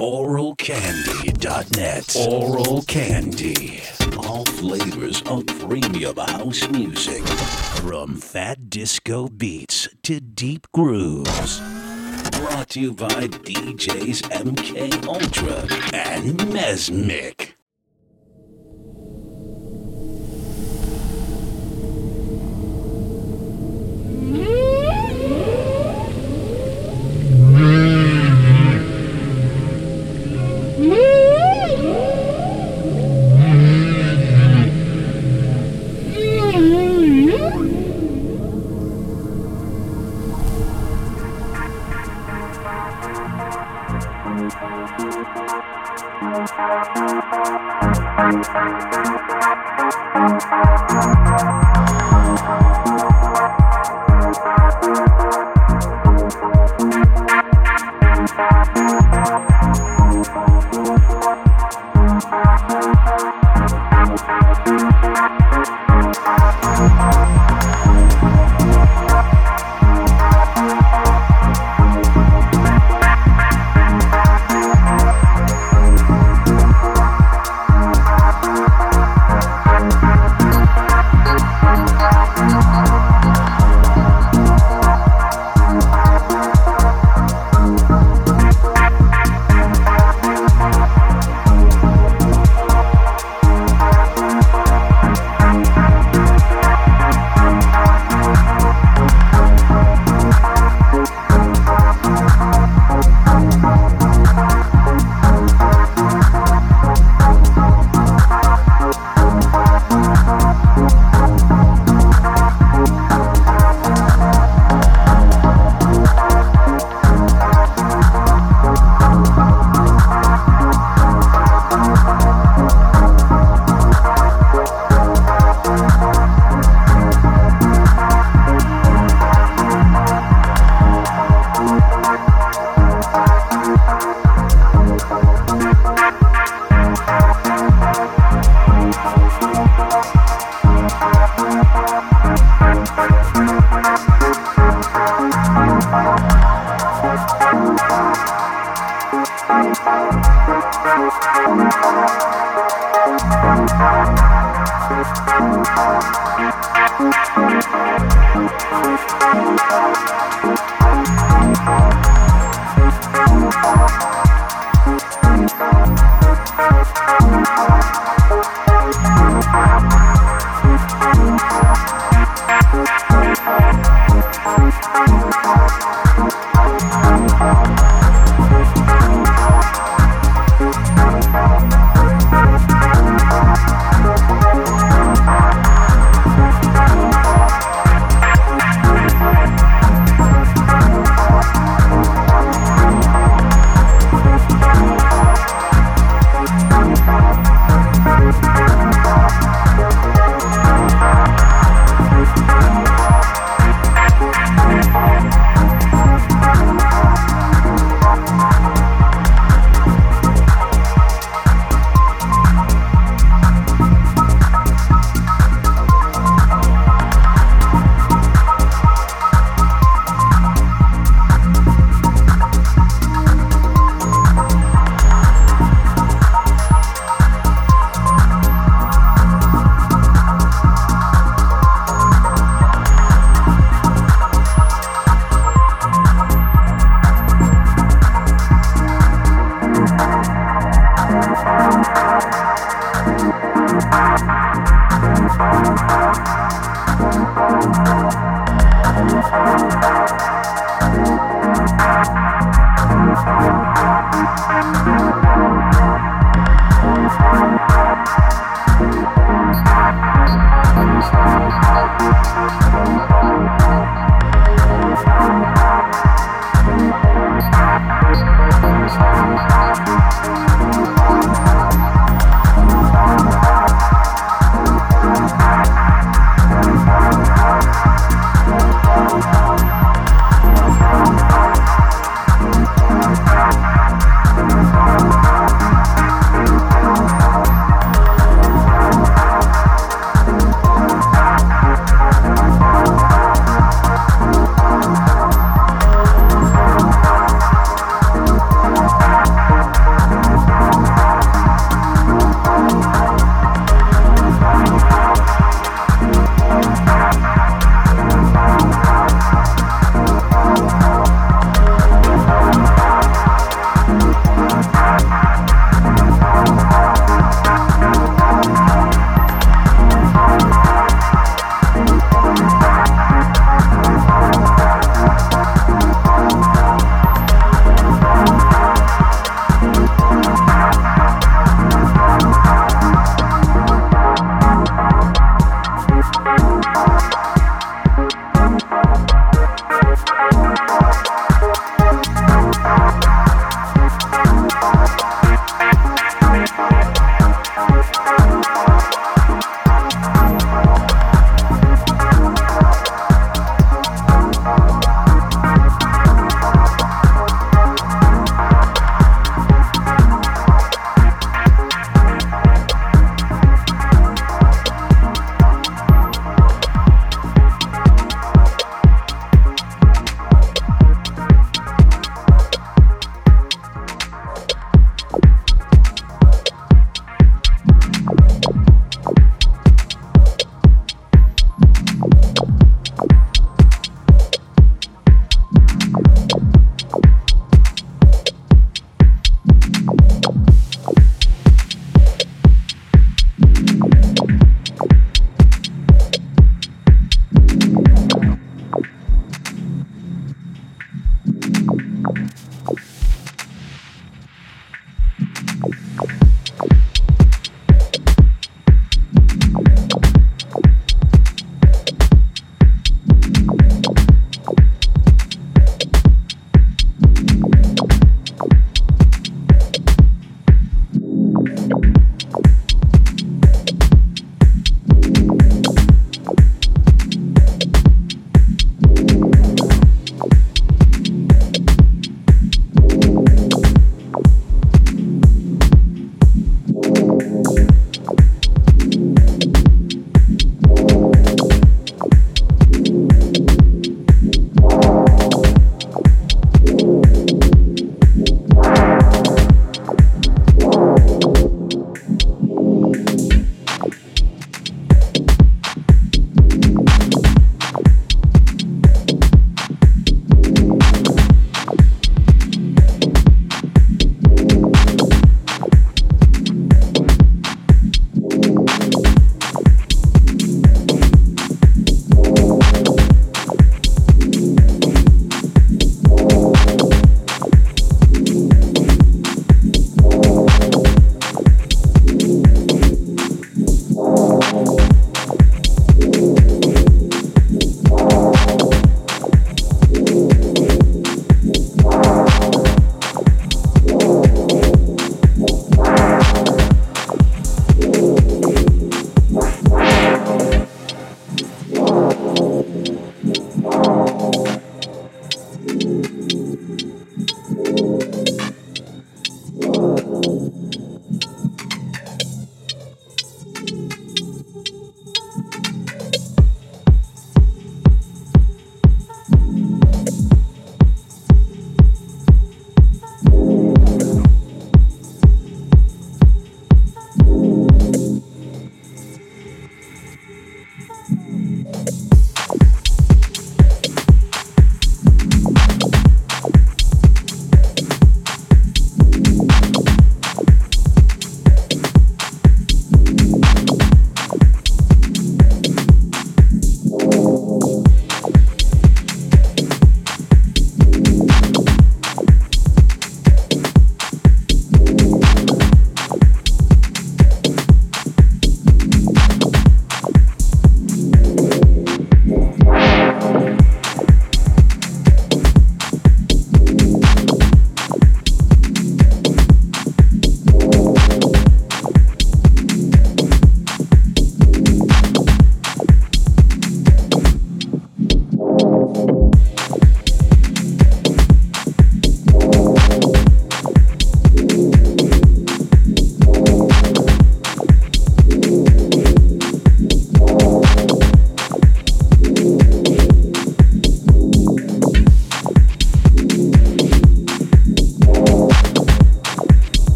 oralcandy.net. Oral Candy. All flavors of premium house music. From fat disco beats to deep grooves. Brought to you by DJs MK Ultra and Mesmic.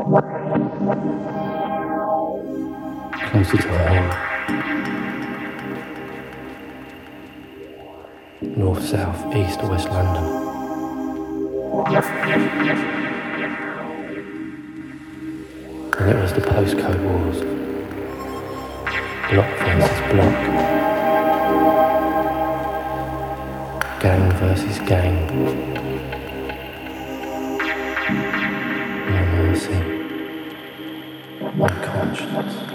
Closer to home. North, south, east, west London. And it was the postcode wars. Block versus block. Gang versus gang. No conscience.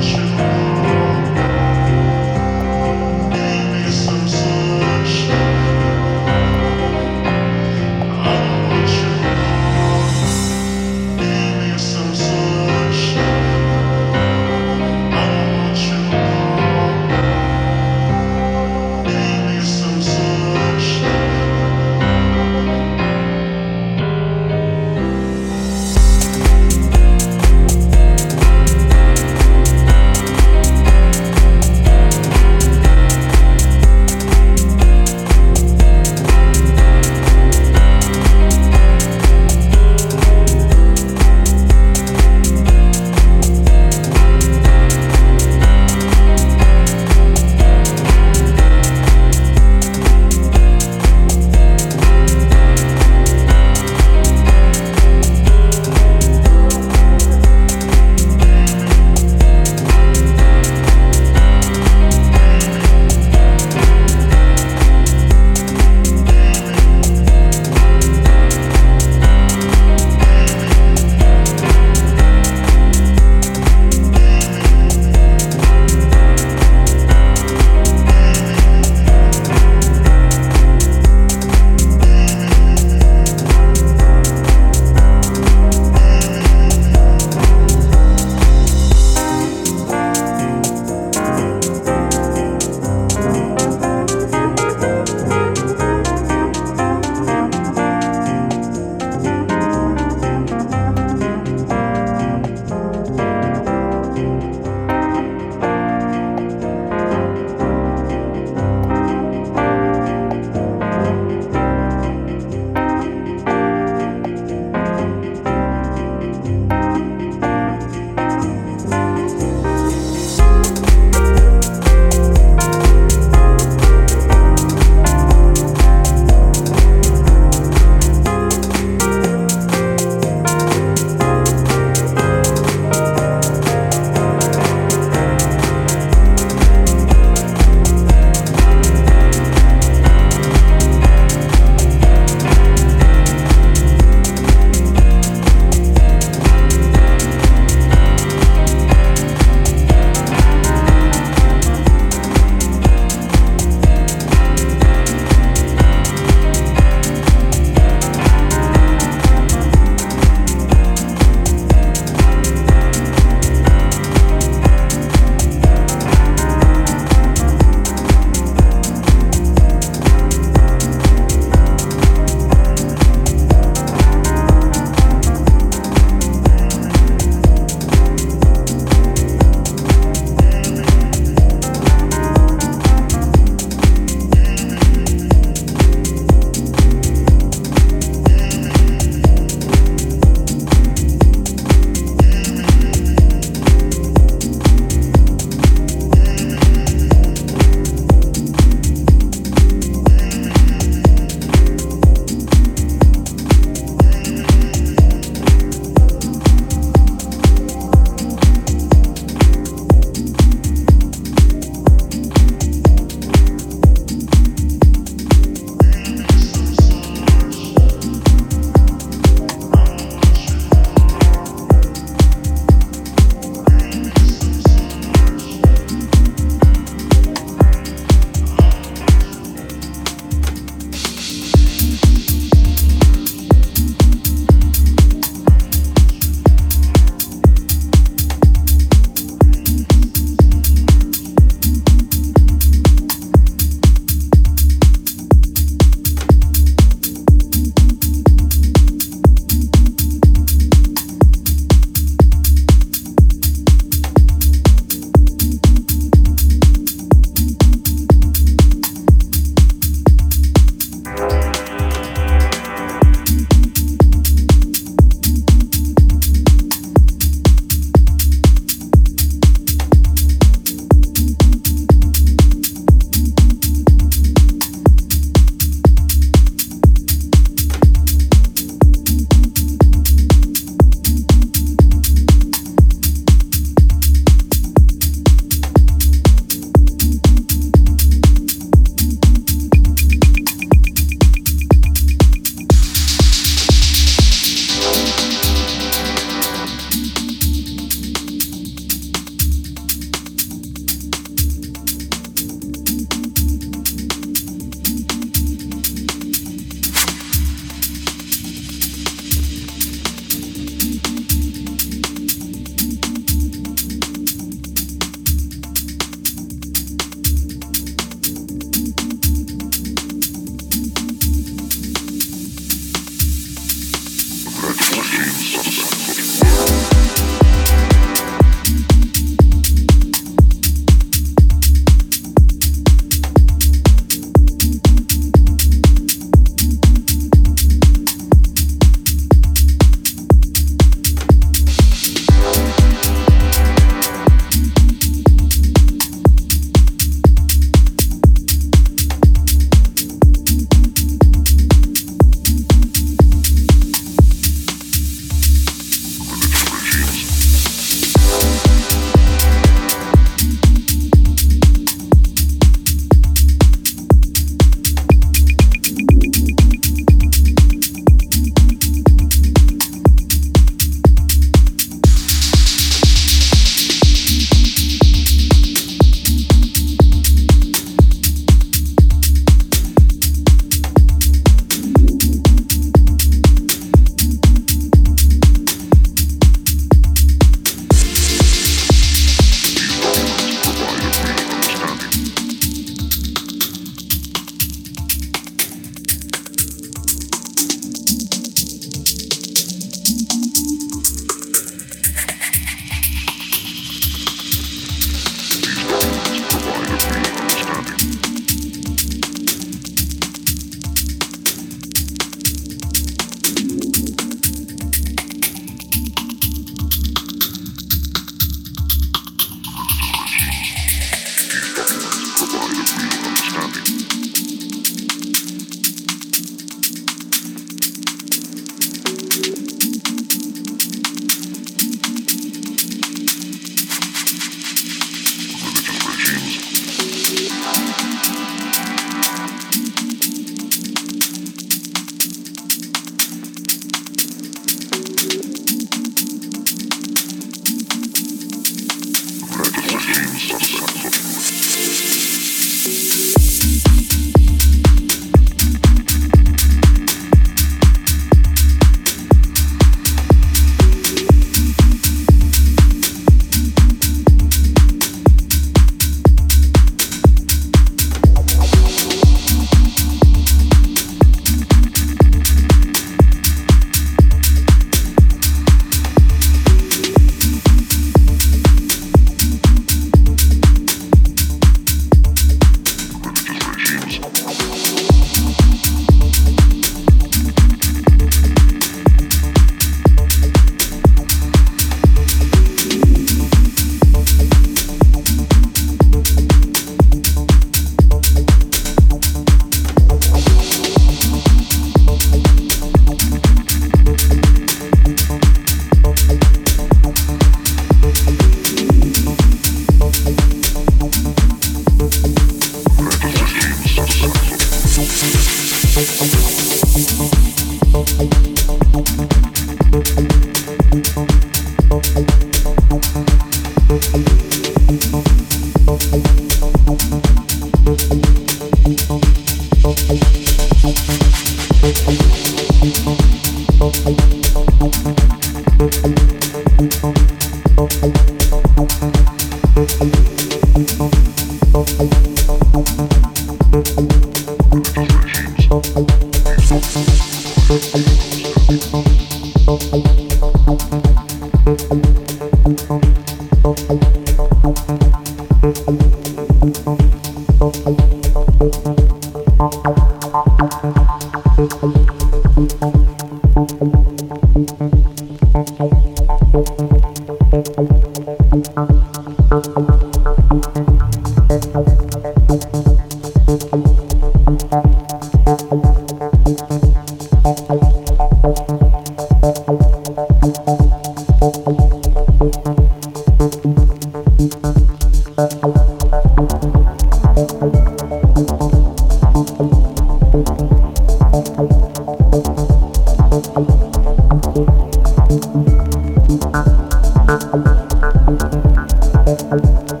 al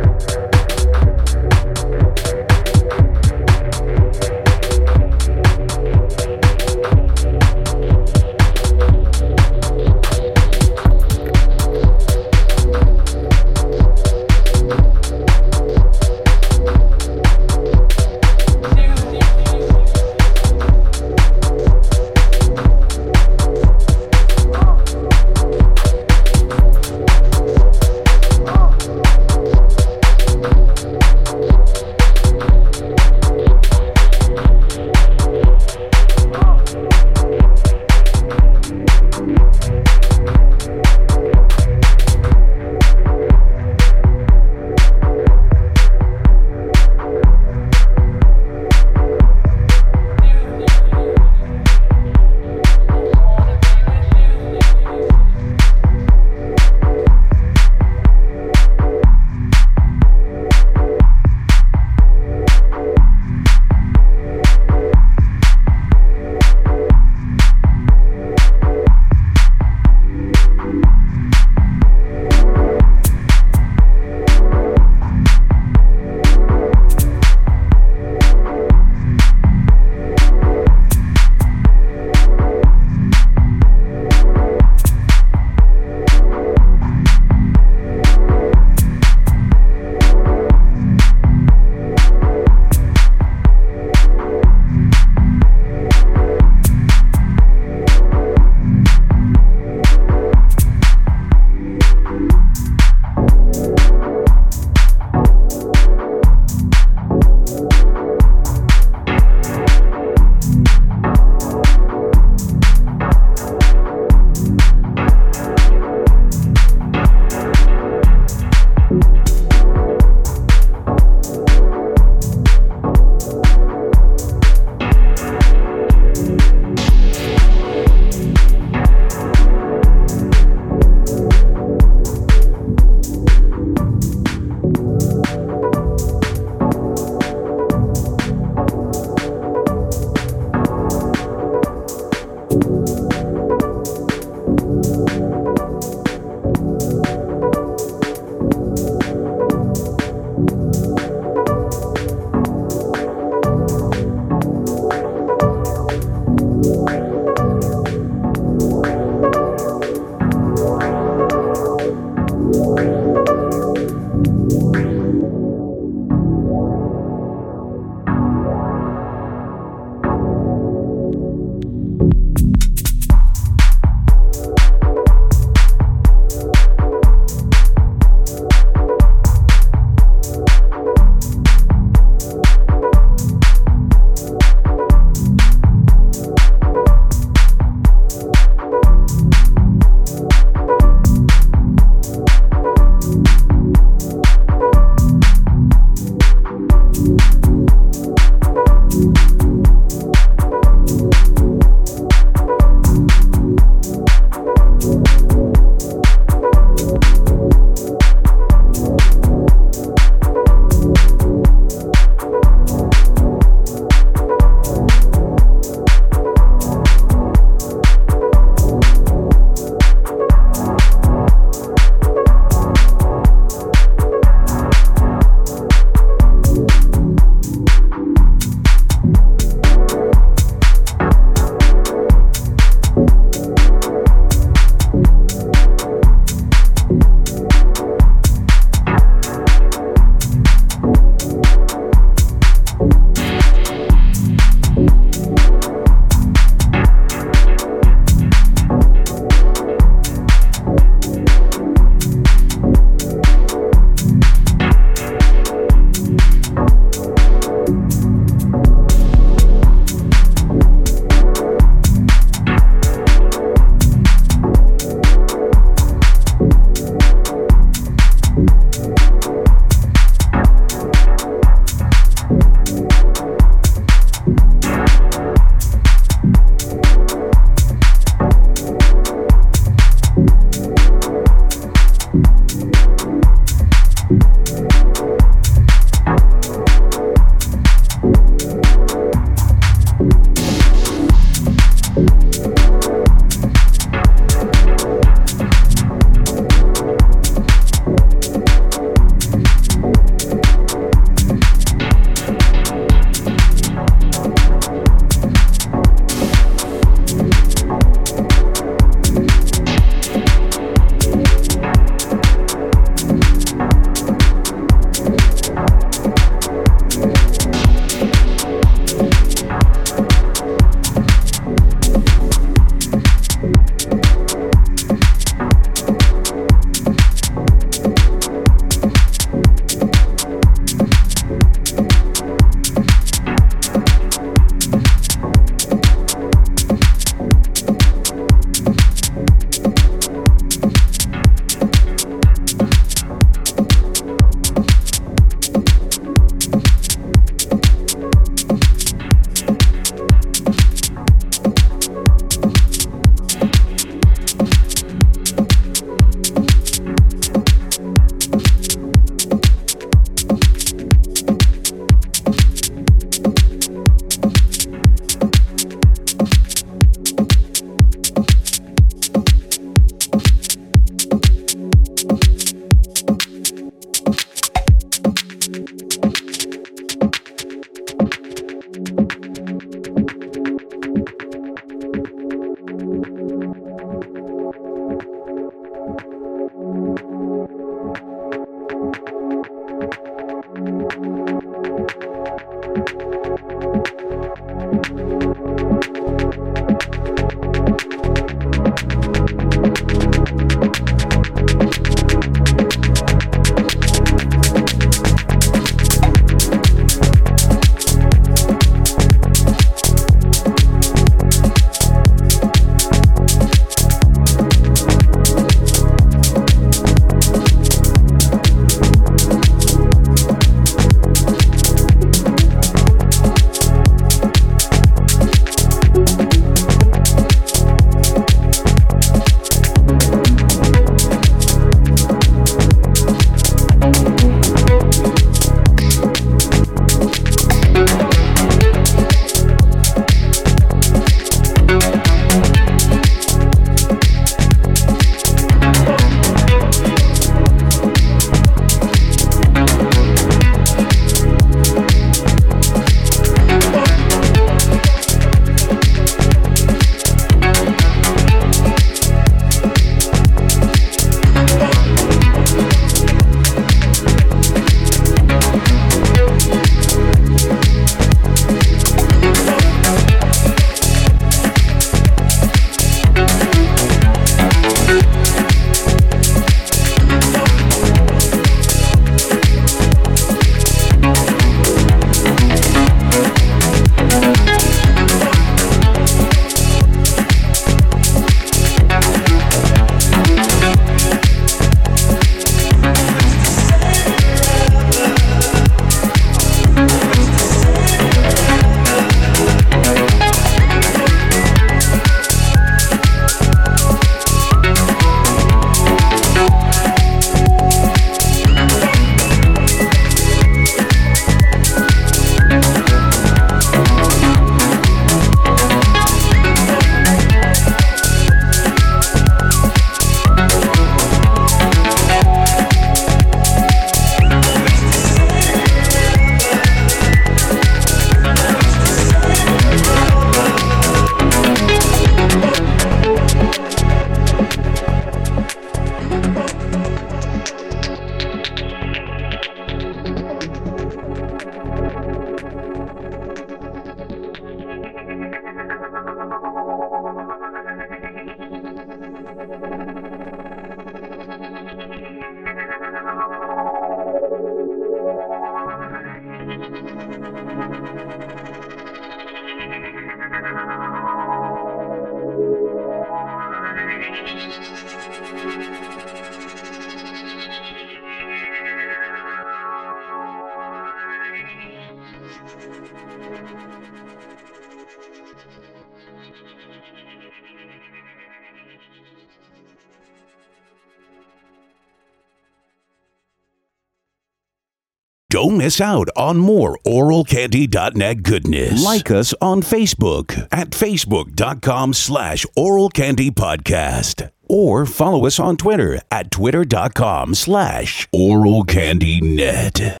Miss out on more oralcandy.net goodness. Like us on Facebook at facebook.com slash oralcandypodcast. Or follow us on Twitter at twitter.com slash oralcandynet.